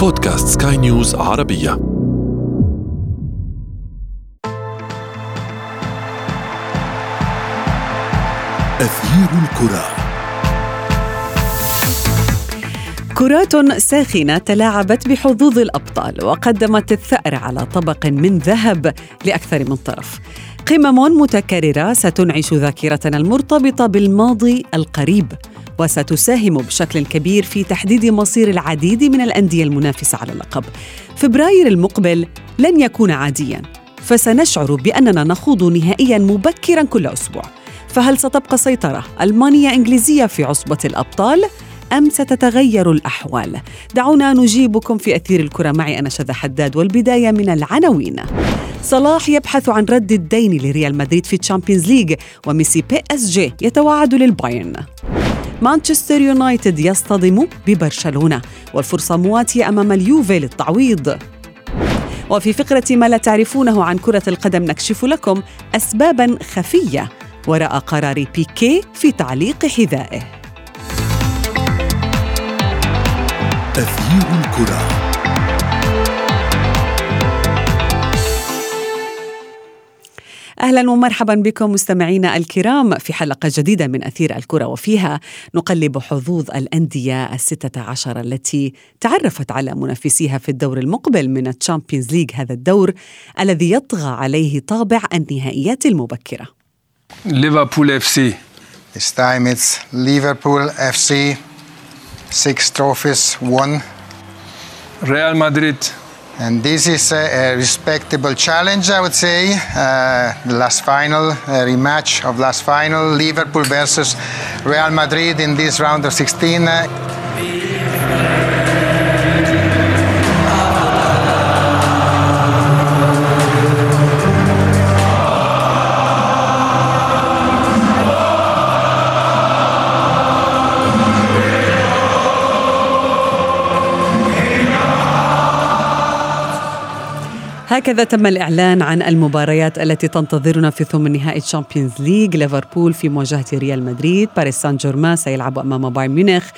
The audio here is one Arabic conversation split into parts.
بودكاست سكاي نيوز عربية. أثير الكرة. كرات ساخنة تلاعبت بحظوظ الأبطال وقدمت الثأر على طبق من ذهب لأكثر من طرف. قمم متكررة ستنعش ذاكرتنا المرتبطة بالماضي القريب وستساهم بشكل كبير في تحديد مصير العديد من الأندية المنافسة على اللقب. فبراير المقبل لن يكون عاديا، فسنشعر بأننا نخوض نهائيا مبكرا كل أسبوع. فهل ستبقى سيطرة ألمانية إنجليزية في عصبة الأبطال؟ أم ستتغير الأحوال؟ دعونا نجيبكم في أثير الكرة معي أنا شذى حداد والبداية من العناوين صلاح يبحث عن رد الدين لريال مدريد في ال Champions League وميسي PSG يتوعد للبايرن. مانشستر يونايتد يصطدم ببرشلونة والفرصة مواتية أمام اليوفي للتعويض. وفي فقرة ما لا تعرفونه عن كرة القدم نكشف لكم اسبابا خفية وراء قرار بيكيه في تعليق حذائه. أثير الكرة. أهلا ومرحبا بكم مستمعينا الكرام في حلقة جديدة من أثير الكرة وفيها نقلب حظوظ الأندية الستة عشر التي تعرفت على منافسيها في الدور المقبل من ال Champions League هذا الدور الذي يطغى عليه طابع النهائيات المبكرة. Liverpool FC This time it's Liverpool FC. Six trophies won. ريال مدريد And this is a, a respectable challenge, I would say. Uh, the last final, rematch of last final, Liverpool versus Real Madrid in this round of 16. هكذا تم الإعلان عن المباريات التي تنتظرنا في ثمن نهائي تشامبيونز ليج ليفربول في مواجهة ريال مدريد. باريس سان جيرمان سيلعب أمام بايرن ميونخ.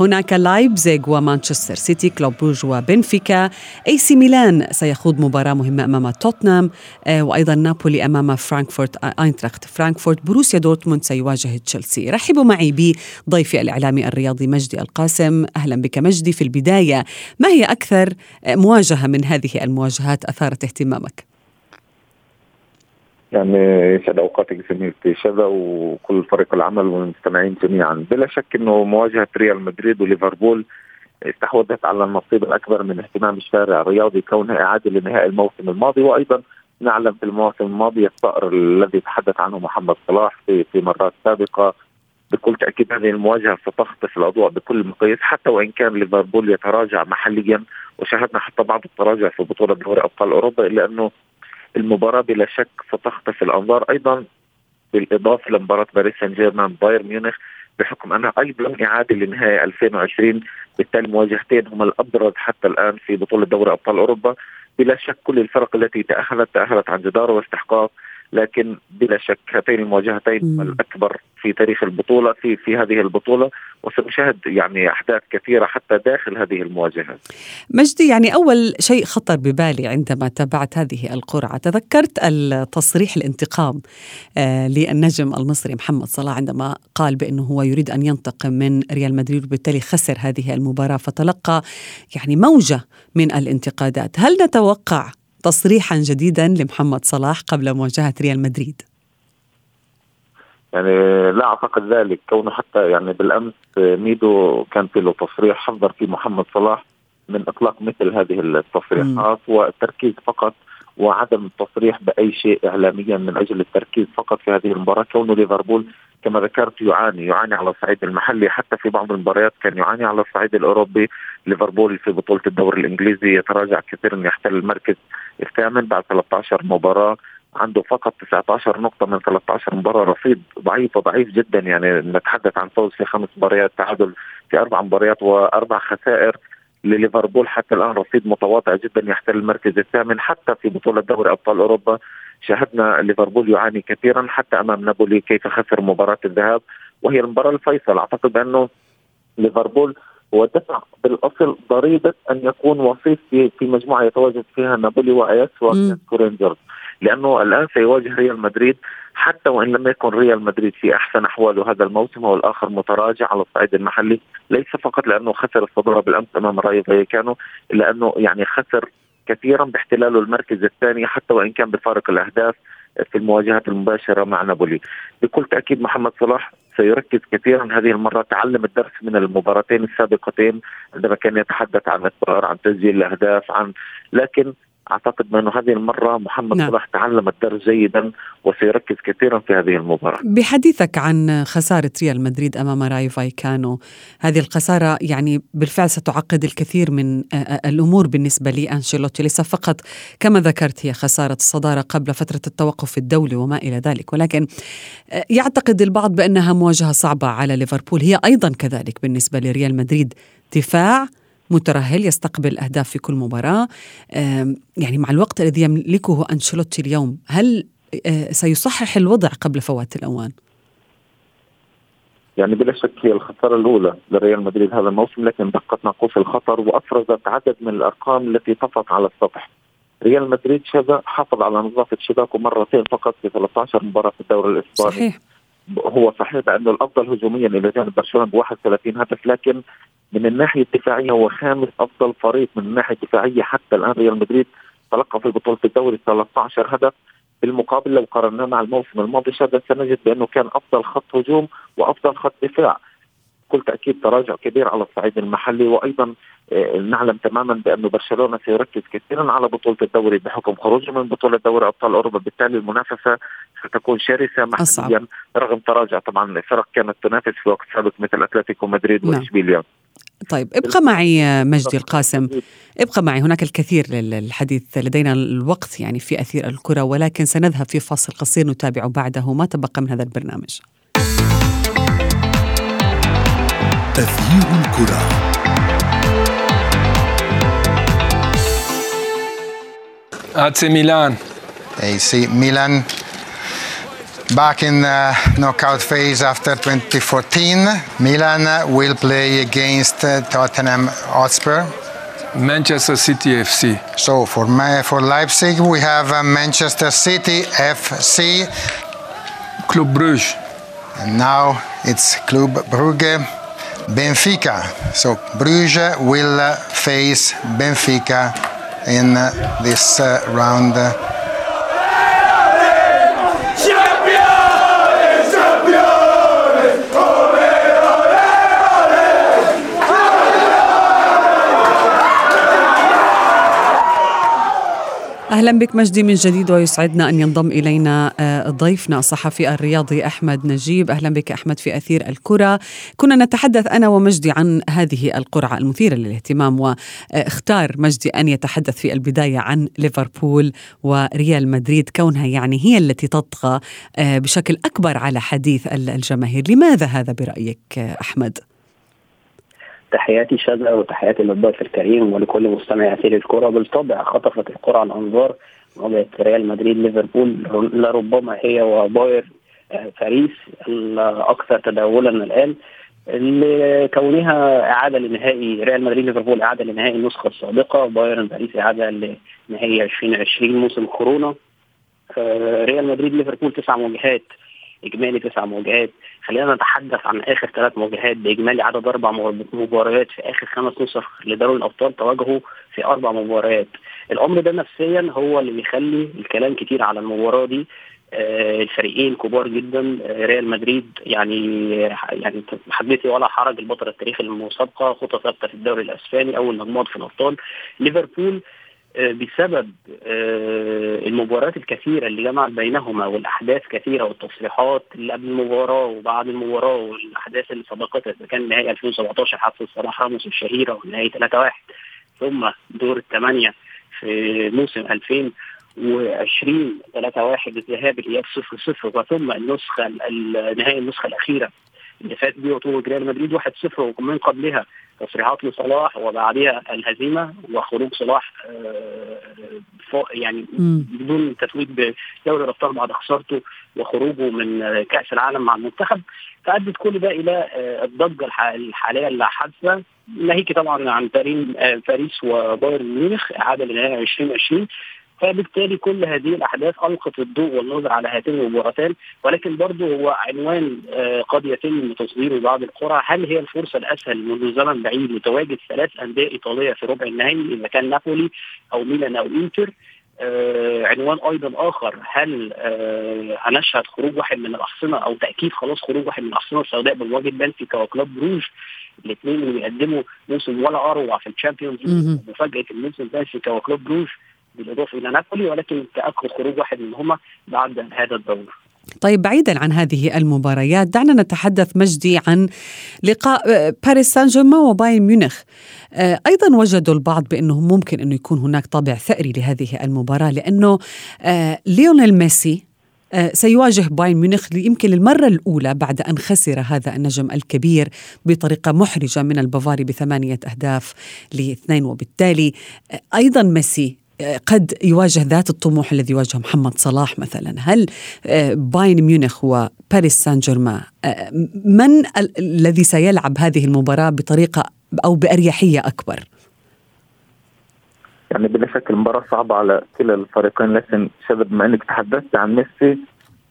هناك لايبزيغ ومانشستر سيتي كلوب بروج وبنفيكا اي سي ميلان سيخوض مباراة مهمة أمام توتنهام آه، وأيضا نابولي أمام فرانكفورت أينتراخت فرانكفورت بروسيا دورتموند سيواجه تشيلسي. رحبوا معي بضيفي الإعلامي الرياضي مجدي القاسم. أهلا بك مجدي في البداية. ما هي أكثر آه، مواجهة من هذه المواجهات أثارت اهتمامك؟ يعني يسعد أوقاتك زميلتي شذا وكل فريق العمل والمستمعين جميعا. بلا شك إنه مواجهة ريال مدريد وليفربول استحوذت على النصيب الأكبر من اهتمام الشارع الرياضي كونها إعادة لنهائي الموسم الماضي. وأيضا نعلم في المواسم الماضيه الثأر الذي تحدث عنه محمد صلاح في في مرات سابقة. بكل تأكيد هذه المواجهة ستخطف الأضواء بكل مقياس حتى وإن كان ليفربول يتراجع محليا وشاهدنا حتى بعض التراجع في بطولة دوري أبطال أوروبا إلا أنه المباراة بلا شك ستخطف الأنظار. أيضا بالإضافة لمباراة باريس سان جيرمان بايرن ميونخ بحكم أنها أيضا اعاده لنهائي 2020 بالتالي مواجهتين هما الأبرز حتى الآن في بطولة دوري أبطال أوروبا. بلا شك كل الفرق التي تأهلت تأهلت عن جداره واستحقاق لكن بلا شك هاتين المواجهتين الأكبر في تاريخ البطولة في في هذه البطولة وسنشاهد يعني أحداث كثيرة حتى داخل هذه المواجهة. مجدي يعني أول شيء خطر ببالي عندما تابعت هذه القرعة. تذكرت التصريح الانتقام آه للنجم المصري محمد صلاح عندما قال بأنه هو يريد أن ينتقم من ريال مدريد وبالتالي خسر هذه المباراة فتلقى يعني موجة من الانتقادات، هل نتوقع تصريحا جديدا لمحمد صلاح قبل مواجهة ريال مدريد. يعني لا أعتقد ذلك. كونه حتى يعني بالأمس ميدو كان في له تصريح حذر فيه محمد صلاح من إطلاق مثل هذه التصريحات والتركيز فقط وعدم التصريح بأي شيء اعلاميا من أجل التركيز فقط في هذه المباراة. كونه ليفربول كما ذكرت يعاني يعاني على الصعيد المحلي. حتى في بعض المباريات كان يعاني على الصعيد الأوروبي. ليفربول في بطولة الدوري الإنجليزي يتراجع كثيرا يحتل المركز الثامن بعد 13 مباراة عنده فقط 19 نقطة من 13 مباراة. رصيد ضعيف وضعيف جدا يعني نتحدث عن فوز في خمس مباريات تعادل في أربع مباريات وأربع خسائر لليفربول. حتى الآن رصيد متواضع جدا يحتل المركز الثامن. حتى في بطولة دوري أبطال أوروبا شاهدنا ليفربول يعاني كثيرا حتى أمام نابولي كيف خسر مباراة الذهاب وهي المباراة الفيصل. أعتقد أنه ليفربول هو دفع بالأصل ضريبة أن يكون وسيط في في مجموعة يتواجد فيها نابولي وآياس ورينجرز لأنه الآن سيواجه ريال مدريد حتى وإن لم يكن ريال مدريد في أحسن أحواله هذا الموسم هو الآخر متراجع على الصعيد المحلي. ليس فقط لأنه خسر الصدارة بالأمس أمام رايو فاييكانو إلا أنه يعني خسر كثيرا باحتلاله المركز الثاني حتى وإن كان بفارق الأهداف في المواجهات المباشرة مع نابولي. بكل تأكيد محمد صلاح سيركز كثيرا هذه المرة. تعلم الدرس من المباراتين السابقتين عندما كان يتحدث عن اصرار عن تسجيل الأهداف عن لكن أعتقد انه هذه المرة محمد نعم. صلاح تعلم الدرس جيدا وسيركز كثيرا في هذه المباراة. بحديثك عن خسارة ريال مدريد أمام رايو فاييكانو، هذه الخسارة يعني بالفعل ستعقد الكثير من الأمور بالنسبة لأنشيلوتي، ليس فقط كما ذكرت هي خسارة الصدارة قبل فترة التوقف الدولي وما إلى ذلك، ولكن يعتقد البعض بأنها مواجهة صعبة على ليفربول، هي أيضا كذلك بالنسبة لريال مدريد، دفاع مترهل يستقبل أهداف في كل مباراة. يعني مع الوقت الذي يملكه أنشيلوتي اليوم هل آه، سيصحح الوضع قبل فوات الأوان؟ يعني بلا شك هي الخسارة الأولى لريال مدريد هذا الموسم لكن دقت ناقوس الخطر وأفرزت عدد من الأرقام التي طفت على السطح. ريال مدريد شبه حافظ على نظافة شباكه مرتين فقط في 13 مباراة في الدوري الإسباني. صحيح. هو صحيح بأنه الأفضل هجوميا إلى جانب برشلونة ب 31 هدف لكن من الناحية الدفاعية هو خامس أفضل فريق من الناحية الدفاعية. حتى الآن ريال مدريد تلقى في بطولة الدوري 13 هدف. بالمقابل لو قارناه مع الموسم الماضي شهد سنجد بأنه كان أفضل خط هجوم وأفضل خط دفاع. بكل تأكيد تراجع كبير على الصعيد المحلي وأيضا آه، نعلم تماما بانه برشلونة سيركز كثيرا على بطولة الدوري بحكم خروجه من بطولة دوري أبطال أوروبا. بالتالي المنافسة ستكون شرسة محليا رغم تراجع طبعا الفرق كانت تنافس في وقت سابق مثل أتلتيكو مدريد نعم. واشبيليا طيب ابقى معي مجدي القاسم. ابقى معي هناك الكثير للحديث لدينا الوقت يعني في أثير الكرة ولكن سنذهب في فاصل قصير نتابع بعده. ما تبقى من هذا البرنامج؟ أثير الكرة. AC Milan. AC Milan back in the knockout phase after 2014. Milan will play against uh, Tottenham Hotspur. Manchester City FC. So for for Leipzig we have uh, Manchester City FC. Club Brugge. And now it's Club Brugge. Benfica. So Bruges will uh, face Benfica in this round أهلا بك مجدي من جديد ويسعدنا أن ينضم إلينا آه، ضيفنا الصحفي الرياضي أحمد نجيب. أهلا بك أحمد في أثير الكرة. كنا نتحدث أنا ومجدي عن هذه القرعة المثيرة للاهتمام واختار مجدي أن يتحدث في البداية عن ليفربول وريال مدريد كونها يعني هي التي تطغى آه، بشكل أكبر على حديث الجماهير. لماذا هذا برأيك آه، أحمد؟ تحياتي شاذة وتحياتي للضيف الكريم ولكل مستمع أثير الكرة. بالطبع خطفت الكرة على الأنظار مواجهة ريال مدريد ليفربول لربما هي وباير آه، باريس الأكثر تداولا الآن. لكونها إعادة لنهائي ريال مدريد ليفربول إعادة لنهائي النسخة السابقة بايرن باريس إعادة لنهائي 2020 موسم كورونا. آه، ريال مدريد ليفربول تسع مواجهات إجمالي تسع مواجهات. خلينا نتحدث عن آخر ثلاث مواجهات بإجمالي عدد أربع مباريات في آخر خمس نسخ لدوري الأبطال تواجهوا في أربع مباريات. الأمر ده نفسيا هو اللي بيخلي الكلام كتير على المباراة دي. آه الفريقين كبار جدا. آه ريال مدريد يعني يعني حدثي ولا حرج البطل التاريخي للمسابقه خطة ثابتة في الدوري الأسباني أول مجموعة في الأبطال. ليفربول آه، بسبب آه، المباريات الكثيرة اللي جمعت بينهما والأحداث كثيرة والتصريحات اللي قبل المباراة وبعد المباراة والأحداث اللي سبقتها إذا كان نهائي 2017 حادثة صلاح راموس الشهيرة ونهائي 3-1 ثم دور الثمانية في موسم 2020 3-1 الذهاب الإياب 0-0 وثم النسخة نهائي النسخة الأخيرة اللي فات بيه وتوج ريال مدريد 1-0 ومن قبلها تصريحات لصلاح وبعدها الهزيمة وخروج صلاح آه، يعني بدون تتويج بدوري الأبطال بعد خسارته وخروجه من كأس العالم مع المنتخب. فأدت كل ده إلى الضجة الحالية اللي حادثة ناهيك طبعا عن باريس وبايرن ميونخ إعادة لنهائي 2020 فبالتالي كل هذه الأحداث ألقت الضوء والنظر على هاتين المباراتين ولكن برضه هو عنوان قد يتم تصديره بعض القرى هل هي الفرصة الأسهل منذ زمن بعيد لتواجد ثلاث أندية إيطالية في ربع النهائي إذا كان نابولي أو ميلان أو إنتر؟ آه عنوان أيضا آخر. هل آه هنشهد خروج واحد من الاحصنه أو تأكيد خلاص خروج واحد من الاحصنه السوداء بمواجهه بنفيكا وكلوب بروج؟ الاثنين اللي بيقدموا موسم ولا أروع في الشامبيونز مفاجاه الموسم بنفيكا وكلوب بروج. بالإضافة إلى نابولي ولكن تاكد خروج واحد منهما بعد هذا الدور. طيب بعيدا عن هذه المباريات دعنا نتحدث مجدي عن لقاء باريس سان جيرمان وبايرن ميونخ أيضا وجد البعض بأنه ممكن انه يكون هناك طابع ثأري لهذه المباراة لأنه ليونيل ميسي سيواجه بايرن ميونخ يمكن للمرة الأولى بعد أن خسر هذا النجم الكبير بطريقة محرجة من البافاري بثمانية أهداف لاثنين وبالتالي أيضا ميسي قد يواجه ذات الطموح الذي يواجهه محمد صلاح مثلا هل بايرن ميونخ وباريس سان جيرمان من الذي سيلعب هذه المباراة بطريقة أو بأريحية أكبر؟ يعني بلا شك المباراة صعبة على كلا الفريقين لكن شباب بما إنك تحدثت عن ميسي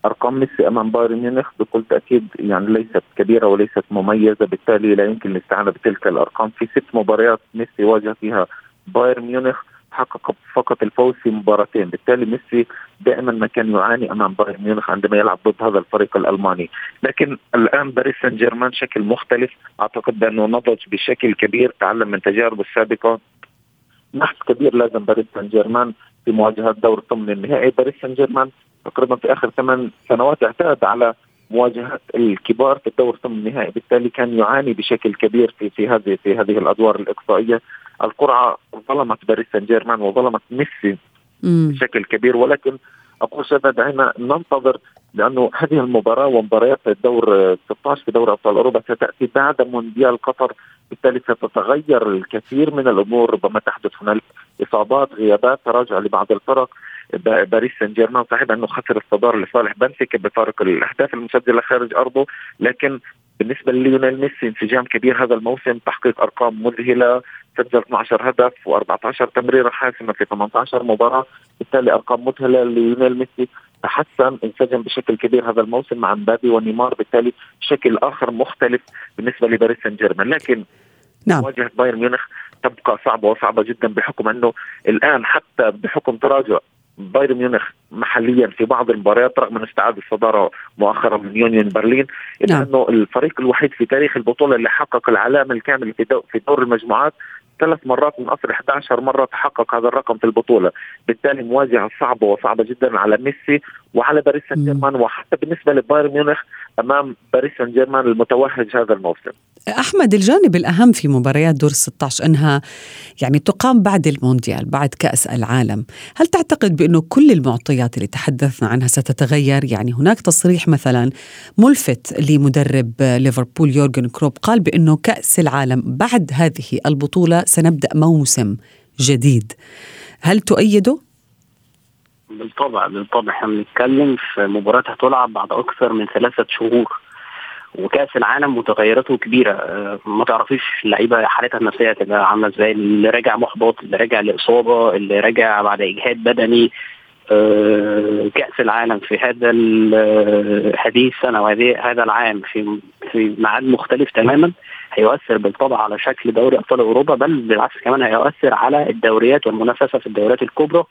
أرقام ميسي أمام بايرن ميونخ بكل تأكيد يعني ليست كبيرة وليست مميزة بالتالي لا يمكن الاستعانة بتلك الأرقام في ست مباريات ميسي واجه فيها بايرن ميونخ حقق فقط الفوز في مباراتين. بالتالي ميسي دائما ما كان يعاني أمام بايرن ميونخ عندما يلعب ضد هذا الفريق الألماني. لكن الآن باريس سان جيرمان شكل مختلف. أعتقد بأنه نضج بشكل كبير. تعلم من تجاربه السابقة. نحس كبير لازم باريس سان جيرمان في مواجهات دور الثمن النهائي. باريس سان جيرمان تقريبا في آخر ثمان سنوات اعتاد على مواجهات الكبار في الدور ثم النهائي. بالتالي كان يعاني بشكل كبير في في هذه في هذه الأدوار الإقصائية. القرعة ظلمت باريس سان جيرمان وظلمت ميسي بشكل كبير. ولكن أقول شباب دعينا ننتظر لأنه هذه المباراة ومباريات الدور 16 في دوري أبطال أوروبا ستأتي بعد مونديال قطر. بالتالي ستتغير الكثير من الأمور. ربما تحدث هنالك إصابات غيابات تراجع لبعض الفرق. باريس سان جيرمان صحيح أنه خسر الصدارة لصالح بنفيكا بفارق الأهداف المسجلة خارج أرضه لكن بالنسبة لليونيل ميسي انسجام كبير هذا الموسم تحقيق أرقام مذهلة سجل 12 هدف و14 تمريرة حاسمة في 18 مباراة بالتالي أرقام مذهلة ليونيل ميسي تحسن انسجم بشكل كبير هذا الموسم مع مبابي ونيمار بالتالي شكل آخر مختلف بالنسبة لباريس سان جيرمان لكن نعم. مواجهة بايرن ميونخ تبقى صعبة وصعبة جدا بحكم أنه الآن حتى بحكم تراجع بايرن ميونخ محليا في بعض المباريات رغم استعادة الصدارة مؤخرا من يونيون برلين إلا نعم. أنه الفريق الوحيد في تاريخ البطولة اللي حقق العلامة الكاملة في دو في دور المجموعات ثلاث مرات من أصل 11 مره تحقق هذا الرقم في البطولة، بالتالي مواجهه صعبة وصعبة جدا على ميسي وعلى باريس سان جيرمان وحتى بالنسبة لبايرن ميونخ أمام باريس سان جيرمان المتوهج هذا الموسم. أحمد الجانب الأهم في مباريات دور 16 أنها يعني تقام بعد المونديال بعد كأس العالم، هل تعتقد بأنه كل المعطيات اللي تحدثنا عنها ستتغير؟ يعني هناك تصريح مثلا ملفت لمدرب ليفربول يورجن كلوب قال بأنه كأس العالم بعد هذه البطولة سنبدأ موسم جديد. هل تؤيده؟ بالطبع بالطبع. إحنا بنتكلم في مباراة هتلعب بعد أكثر من ثلاثة شهور. وكأس العالم متغيراته كبيرة. ما تعرفيش اللعيبة حالتها النفسية تبقى عاملة إزاي. اللي راجع محبط اللي راجع لإصابة اللي راجع بعد إجهاد بدني. كأس العالم في هذا هذه السنة وهذه هذا العام في في ميعاد مختلف تماما. هيؤثر بالطبع على شكل دوري أبطال أوروبا بل بالعكس كمان هيؤثر على الدوريات والمنافسة في الدوريات الكبرى.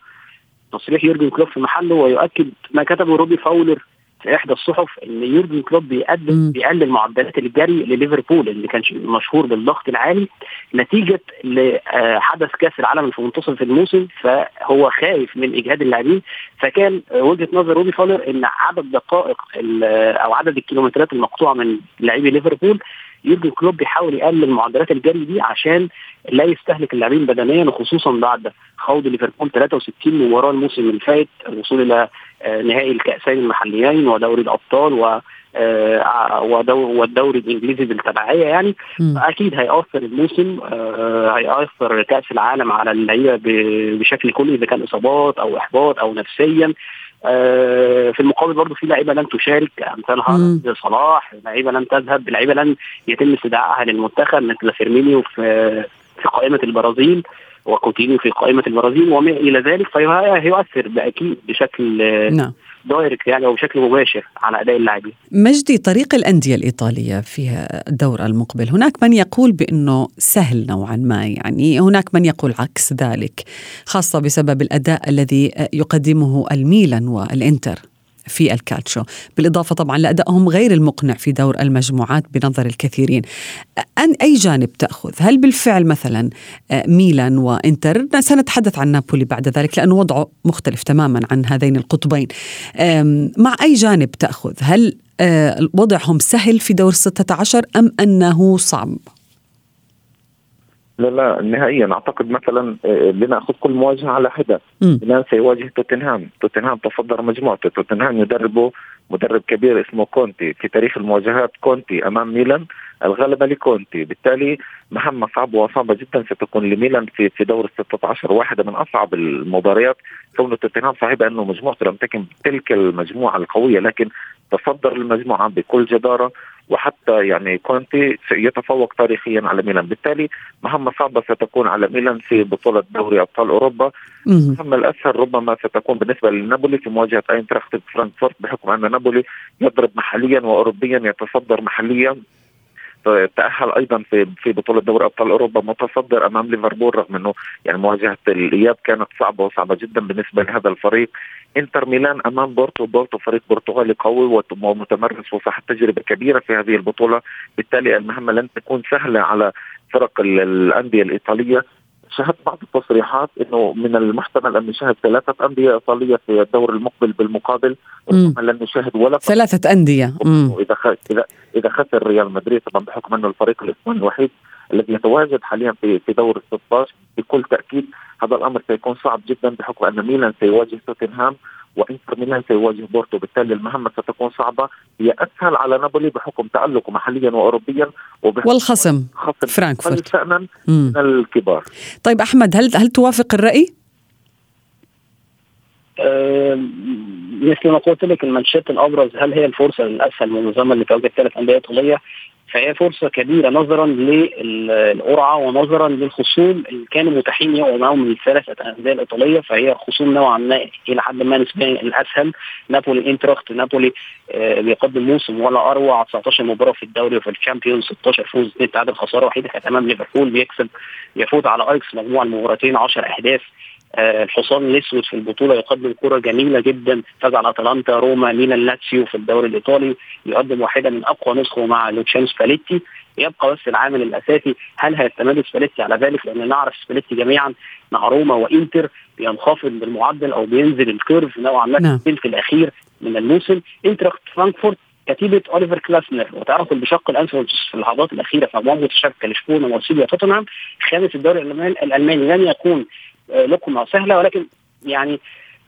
تصريح يورجن كلوب في محله ويؤكد ما كتبه روبي فاولر في إحدى الصحف إن يورجن كلوب بيقدم بيقلل معدلات الجري لليفربول اللي كان مشهور بالضغط العالي نتيجة لحدث كأس العالم في منتصف الموسم فهو خايف من إجهاد اللاعبين. فكان وجهة نظر روبي فاولر إن عدد دقائق أو عدد الكيلومترات المقطوعة من لاعبي ليفربول يورجن كلوب بيحاول يقلل معدلات الجري دي عشان لا يستهلك اللاعبين بدنيا وخصوصا بعد خوض ليفربول 63 مباراه الموسم اللي فات الوصول إلى نهائي الكأسين المحليين ودوري الأبطال آه، والدوري الإنجليزي بالتبعية يعني. أكيد هيأثر الموسم آه، هيأثر كأس العالم على اللعيبة بشكل كلي إذا كان إصابات أو إحباط أو نفسيا آه، في المقابل برضه في لعيبة لن تشارك امثال هالاند صلاح لعيبة لن تذهب لعيبة لن يتم استدعائها للمنتخب مثل فيرمينيو في في قائمة البرازيل وكوتينيو في قائمة البرازيل وما إلى ذلك فهيؤثر بأكيد بشكل آه، نعم. direct يعني أو بشكل مباشر على أداء اللاعبين. مجدي طريق الأندية الإيطالية في الدور المقبل هناك من يقول بأنه سهل نوعا ما يعني هناك من يقول عكس ذلك خاصة بسبب الأداء الذي يقدمه الميلان والإنتر. في الكالتشو بالإضافة طبعا لأدائهم غير المقنع في دور المجموعات بنظر الكثيرين. أن أي جانب تأخذ؟ هل بالفعل مثلا آه، ميلان وإنتر؟ سنتحدث عن نابولي بعد ذلك لأنه وضعه مختلف تماما عن هذين القطبين. مع أي جانب تأخذ؟ هل آه، وضعهم سهل في دور 16 أم أنه صعب؟ لا لا نهائيا. أعتقد مثلا آه، لنأخذ كل مواجهة على حدة. ميلان سيواجه توتنهام. توتنهام تصدر مجموعته توتنهام يدربه مدرب كبير اسمه كونتي. في تاريخ المواجهات كونتي أمام ميلان الغلبة لكونتي. بالتالي مهمة صعبة وصعبة جدا ستكون لميلان في في دور ال 16 واحدة من أصعب المباريات. كون توتنهام صحيح أنه مجموعته لم تكن تلك المجموعة القوية لكن تصدر المجموعة بكل جدارة. وحتى يعني كونتي يتفوق تاريخيا على ميلان. بالتالي مهمة صعبة ستكون على ميلان في بطولة دوري أبطال أوروبا. المهمة الأسهل ربما ستكون بالنسبة لنابولي في مواجهة أينتراخت فرانكفورت بحكم أن نابولي يضرب محليا وأوروبيا يتصدر محليا. تأهل أيضا في في بطولة دوري أبطال أوروبا متصدر أمام ليفربول رغم أنه يعني مواجهة الإياب كانت صعبة وصعبة جدا بالنسبة لهذا الفريق. إنتر ميلان أمام بورتو بورتو فريق برتغالي قوي ومتمرس وصاحب تجربة كبيرة في هذه البطولة. بالتالي المهمة لن تكون سهلة على فرق ال- الأندية الإيطالية شاهدت بعض التصريحات إنه من المحتمل أن نشاهد ثلاثة أندية إيطالية في الدور المقبل بالمقابل لن نشاهد ولا أندية مم. إذا. إذا إذا خسر ريال مدريد طبعا بحكم أنه الفريق الإسباني الوحيد الذي يتواجد حاليا في في دور ال 16 بكل تأكيد هذا الأمر سيكون صعب جدا بحكم أن ميلان سيواجه توتنهام وانتر ميلان سيواجه بورتو بالتالي المهمة ستكون صعبة هي أسهل على نابولي بحكم تألقه محليا واوروبيا وبحكم والخصم خصم فرانكفورت. شأنا. من الكبار طيب أحمد هل هل توافق الرأي؟ مثل ما قلت لك المانشيت الأبرز هل هي الفرصة الاسهل منذ مدة لتواجد ثلاث أندية إيطالية فهي فرصة كبيرة نظرا للقرعة ونظرا للخصوم. اللي كانوا متاحين يقعوا معاهم من الثلاث أندية الإيطالية فهي خصوم نوعا ما إلى حد ما نسبيا الأسهل. نابولي إنتراخت. نابولي آه، بيقدم موسم ولا أروع 19 مباراة في الدوري وفي ال Champions 16 فوز 2 تعادل خسارة وحيدة. كانت امام ليفربول بيكسب يفوز على أياكس مجموع المباراتين 10 أهداف. الحصان الأسود في البطولة يقدم كرة جميلة جدا فاز على أتلانتا روما ميلان لاتسيو في الدوري الإيطالي يقدم واحدة من أقوى نسخه مع لوتشيانو سباليتي. يبقى بس العامل الأساسي هل هيستمر سباليتي على ذلك؟ لأن نعرف سباليتي جميعا مع روما وإنتر بينخفض بالمعدل أو بينزل ال curve نوعا ما نعم. في الثلث الأخير من الموسم. إنتراخت فرانكفورت كتيبة أوليفر كلاسنر وتأهلوا بشق الأنفس في اللحظات الأخيرة في مجموعه متشابكة لشبونه ومارسيليا توتنهام. خامس الدوري الألماني لن يكون آه، لقمة سهلة ولكن يعني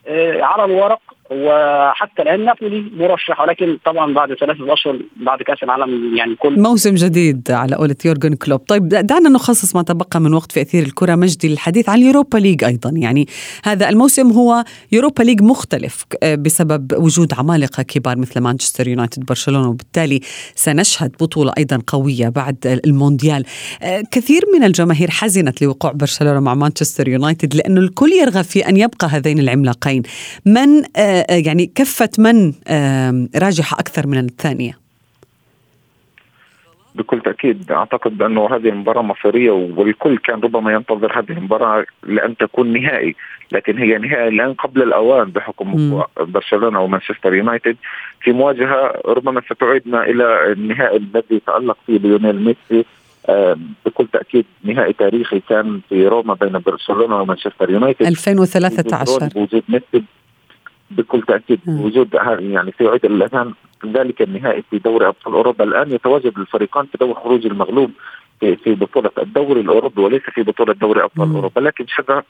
آه، على الورق وحتى الآن نابولي مرشح ولكن طبعا بعد ثلاثة أشهر بعد كأس العالم يعني كل موسم جديد على قولة يورجن كلوب. طيب دعنا نخصص ما تبقى من وقت في أثير الكرة مجدي للحديث عن ال Europa League أيضا. يعني هذا الموسم هو Europa League مختلف آه، بسبب وجود عمالقة كبار مثل مانشستر يونايتد برشلونة وبالتالي سنشهد بطولة أيضا قوية بعد المونديال. آه، كثير من الجماهير حزنت لوقوع برشلونة مع مانشستر يونايتد لأنه الكل يرغب في أن يبقى هذين العملاقين. من آه، يعني كفة من آه، راجحة أكثر من الثانية؟ بكل تأكيد أعتقد انه هذه المباراة مصيرية والكل كان ربما ينتظر هذه المباراة لأن تكون نهائي لكن هي نهائي الان قبل الأوان بحكم برشلونة ومانشستر يونايتد. في مواجهة ربما ستعيدنا إلى النهائي الذي تالق فيه ليونيل ميسي. آه، بكل تأكيد نهائي تاريخي كان في روما بين برشلونة ومانشستر يونايتد. 2013 وجود ميسي. بكل تأكيد. وجود يعني سيعيد الان ذلك النهائي في دوري أبطال أوروبا الآن يتواجد الفريقان في دور خروج المغلوب في في بطولة الدوري الأوروبي وليس في بطولة دوري أبطال. أوروبا لكن شذا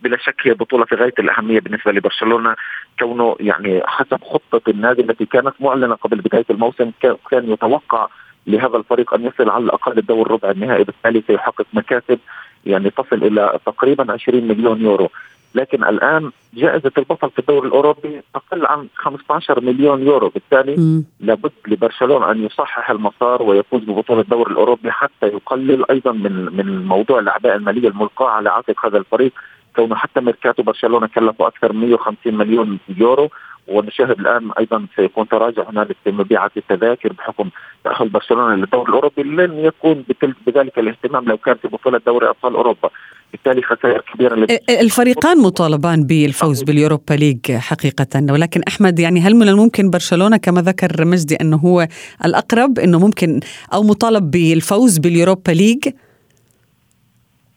بلا شك هي بطولة في غاية الأهمية بالنسبة لبرشلونة كونه يعني حسب خطة النادي التي كانت معلنة قبل بداية الموسم كان يتوقع لهذا الفريق أن يصل على الأقل الدور ربع النهائي بالتالي سيحقق مكاسب يعني تصل إلى تقريبا 20 مليون يورو لكن الآن جائزة البطل في الدوري الأوروبي تقل عن 15 مليون يورو. بالتالي م. لابد لبرشلونة أن يصحح المسار ويفوز ببطولة الدوري الأوروبي حتى يقلل أيضا من من موضوع الأعباء المالية الملقاة على عاتق هذا الفريق. كونه حتى ميركاتو برشلونة كلفه أكثر من 150 مليون يورو. ونشاهد الآن أيضا سيكون تراجع هنالك في مبيعات التذاكر بحكم تأهل برشلونة للدوري الأوروبي. لن يكون بذلك الاهتمام لو كان في بطولة دوري أبطال أوروبا. بالتالي خسائر كبيرة الفريقان مطالبان بالفوز بال Europa League حقيقة ولكن أحمد يعني هل من الممكن برشلونة كما ذكر مجدي أنه هو الأقرب إنه ممكن أو مطالب بالفوز بال Europa League؟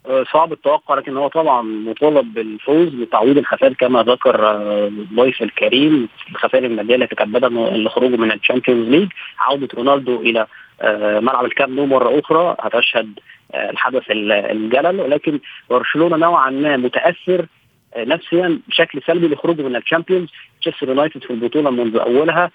آه، صعب التوقع لكن هو طبعا مطالب بالفوز لتعويض الخسائر كما ذكر الضيف آه، الكريم الخسائر المادية التي تكبدها لخروجه من ال Champions League عودة رونالدو إلى آه، ملعب الكامب نو مرة أخرى هتشهد الحدث الجلل ولكن برشلونة نوعا ما متأثر نفسيا بشكل سلبي لخروجه من ال Champions. تشيلسي يونايتد في البطولة منذ أولها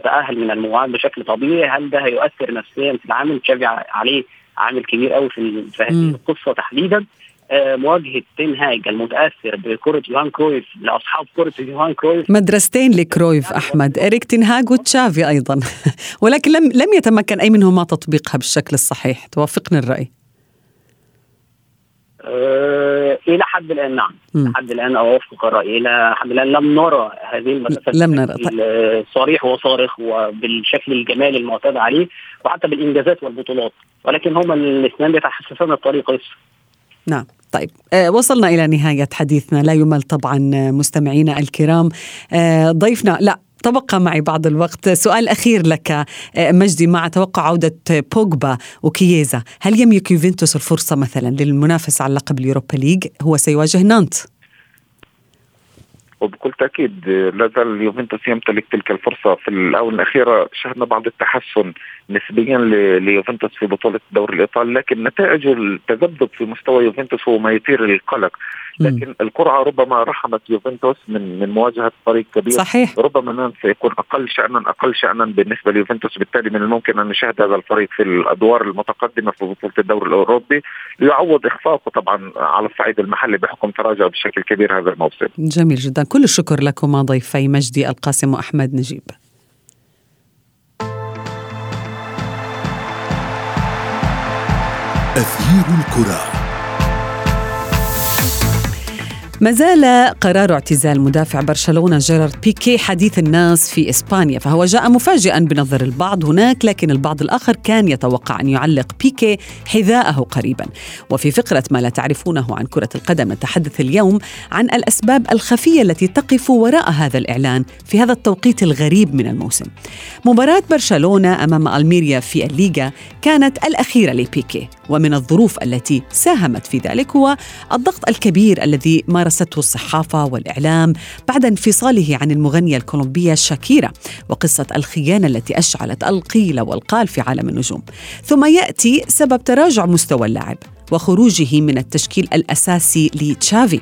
تأهل من المجموعات بشكل طبيعي. هل ده هيؤثر نفسيا في العامل؟ تشافي عليه عامل كبير قوي في هذه القصة تحديدا. آه، مواجهة تنهاج المتأثر بكرة يوهان كرويف لأصحاب كرة يوهان كرويف. مدرستين لكرويف أحمد إريك تنهاج وتشافي أيضا. ولكن لم لم يتمكن أي منهما تطبيقها بالشكل الصحيح. توافقني الرأي. أه إلى حد الآن نعم. لحد الآن أوافق الرأي. إلى حد الآن لم نرى هذه المسافات لم نرى. صريح وصارخ وبالشكل الجمالي المعتاد عليه وحتى بالإنجازات والبطولات. ولكن هما الاثنين بيتحسسان الطريق نعم. طيب آه وصلنا إلى نهاية حديثنا. لا يمل طبعا مستمعينا الكرام. آه ضيفنا لا تبقى معي بعض الوقت. سؤال أخير لك آه، مجدي مع توقع عودة بوجبا وكييزا. هل يملك يوفنتوس الفرصة مثلا للمنافسة على لقب اليوروبا ليج؟ هو سيواجه نانت. وبكل تاكيد لا زال اليوفنتوس يمتلك تلك الفرصة في الاونه الأخيرة شهدنا بعض التحسن نسبيا ليوفنتوس في بطولة الدوري الإيطالي لكن نتائج التذبذب في مستوى يوفنتوس هو ما يثير القلق. لكن القرعه ربما رحمت يوفنتوس من من مواجهة فريق كبير. صحيح. ربما نان سيكون أقل شأنا أقل شأنا بالنسبة ليوفنتوس. بالتالي من الممكن أن نشاهد هذا الفريق في الأدوار المتقدمة في بطوله الدوري الأوروبي. ليعوض إخفاقه طبعا على الصعيد المحلي بحكم تراجعه بشكل كبير هذا الموسم. جميل جدا. كل الشكر لكما ضيفي مجدي القاسم واحمد نجيب. أثير الكرة. ما زال قرار اعتزال مدافع برشلونة جيرارد بيكي حديث الناس في إسبانيا فهو جاء مفاجئا بنظر البعض هناك لكن البعض الآخر كان يتوقع أن يعلق بيكي حذاءه قريبا. وفي فقرة ما لا تعرفونه عن كرة القدم نتحدث اليوم عن الأسباب الخفية التي تقف وراء هذا الإعلان في هذا التوقيت الغريب من الموسم. مباراة برشلونة أمام ألميريا في الليغا كانت الأخيرة لبيكي ومن الظروف التي ساهمت في ذلك هو الضغط الكبير الذي مارسته الصحافة والإعلام بعد انفصاله عن المغنية الكولومبية شاكيرا وقصة الخيانة التي أشعلت القيل والقال في عالم النجوم. ثم يأتي سبب تراجع مستوى اللاعب وخروجه من التشكيل الأساسي لتشافي.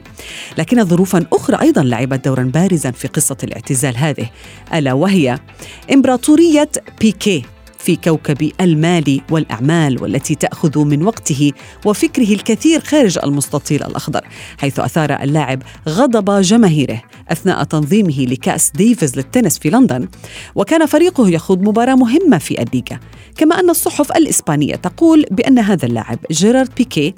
لكن ظروفا أخرى أيضا لعبت دورا بارزا في قصة الاعتزال هذه ألا وهي إمبراطورية بيكي في كوكب المال والأعمال والتي تأخذ من وقته وفكره الكثير خارج المستطيل الأخضر حيث أثار اللاعب غضب جماهيره أثناء تنظيمه لكأس ديفيز للتنس في لندن. وكان فريقه يخوض مباراة مهمة في الليغا كما أن الصحف الإسبانية تقول بأن هذا اللاعب جيرارد بيكي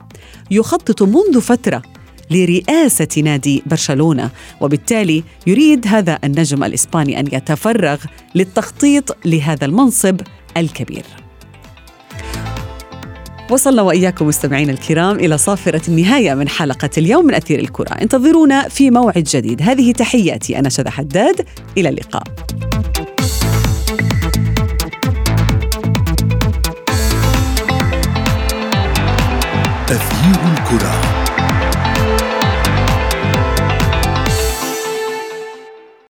يخطط منذ فترة لرئاسة نادي برشلونة وبالتالي يريد هذا النجم الإسباني أن يتفرغ للتخطيط لهذا المنصب الكبير. وصلنا وإياكم مستمعينا الكرام إلى صافرة النهاية من حلقة اليوم من أثير الكرة، انتظرونا في موعد جديد، هذه تحياتي أنا شذى حداد، إلى اللقاء. أثير الكرة.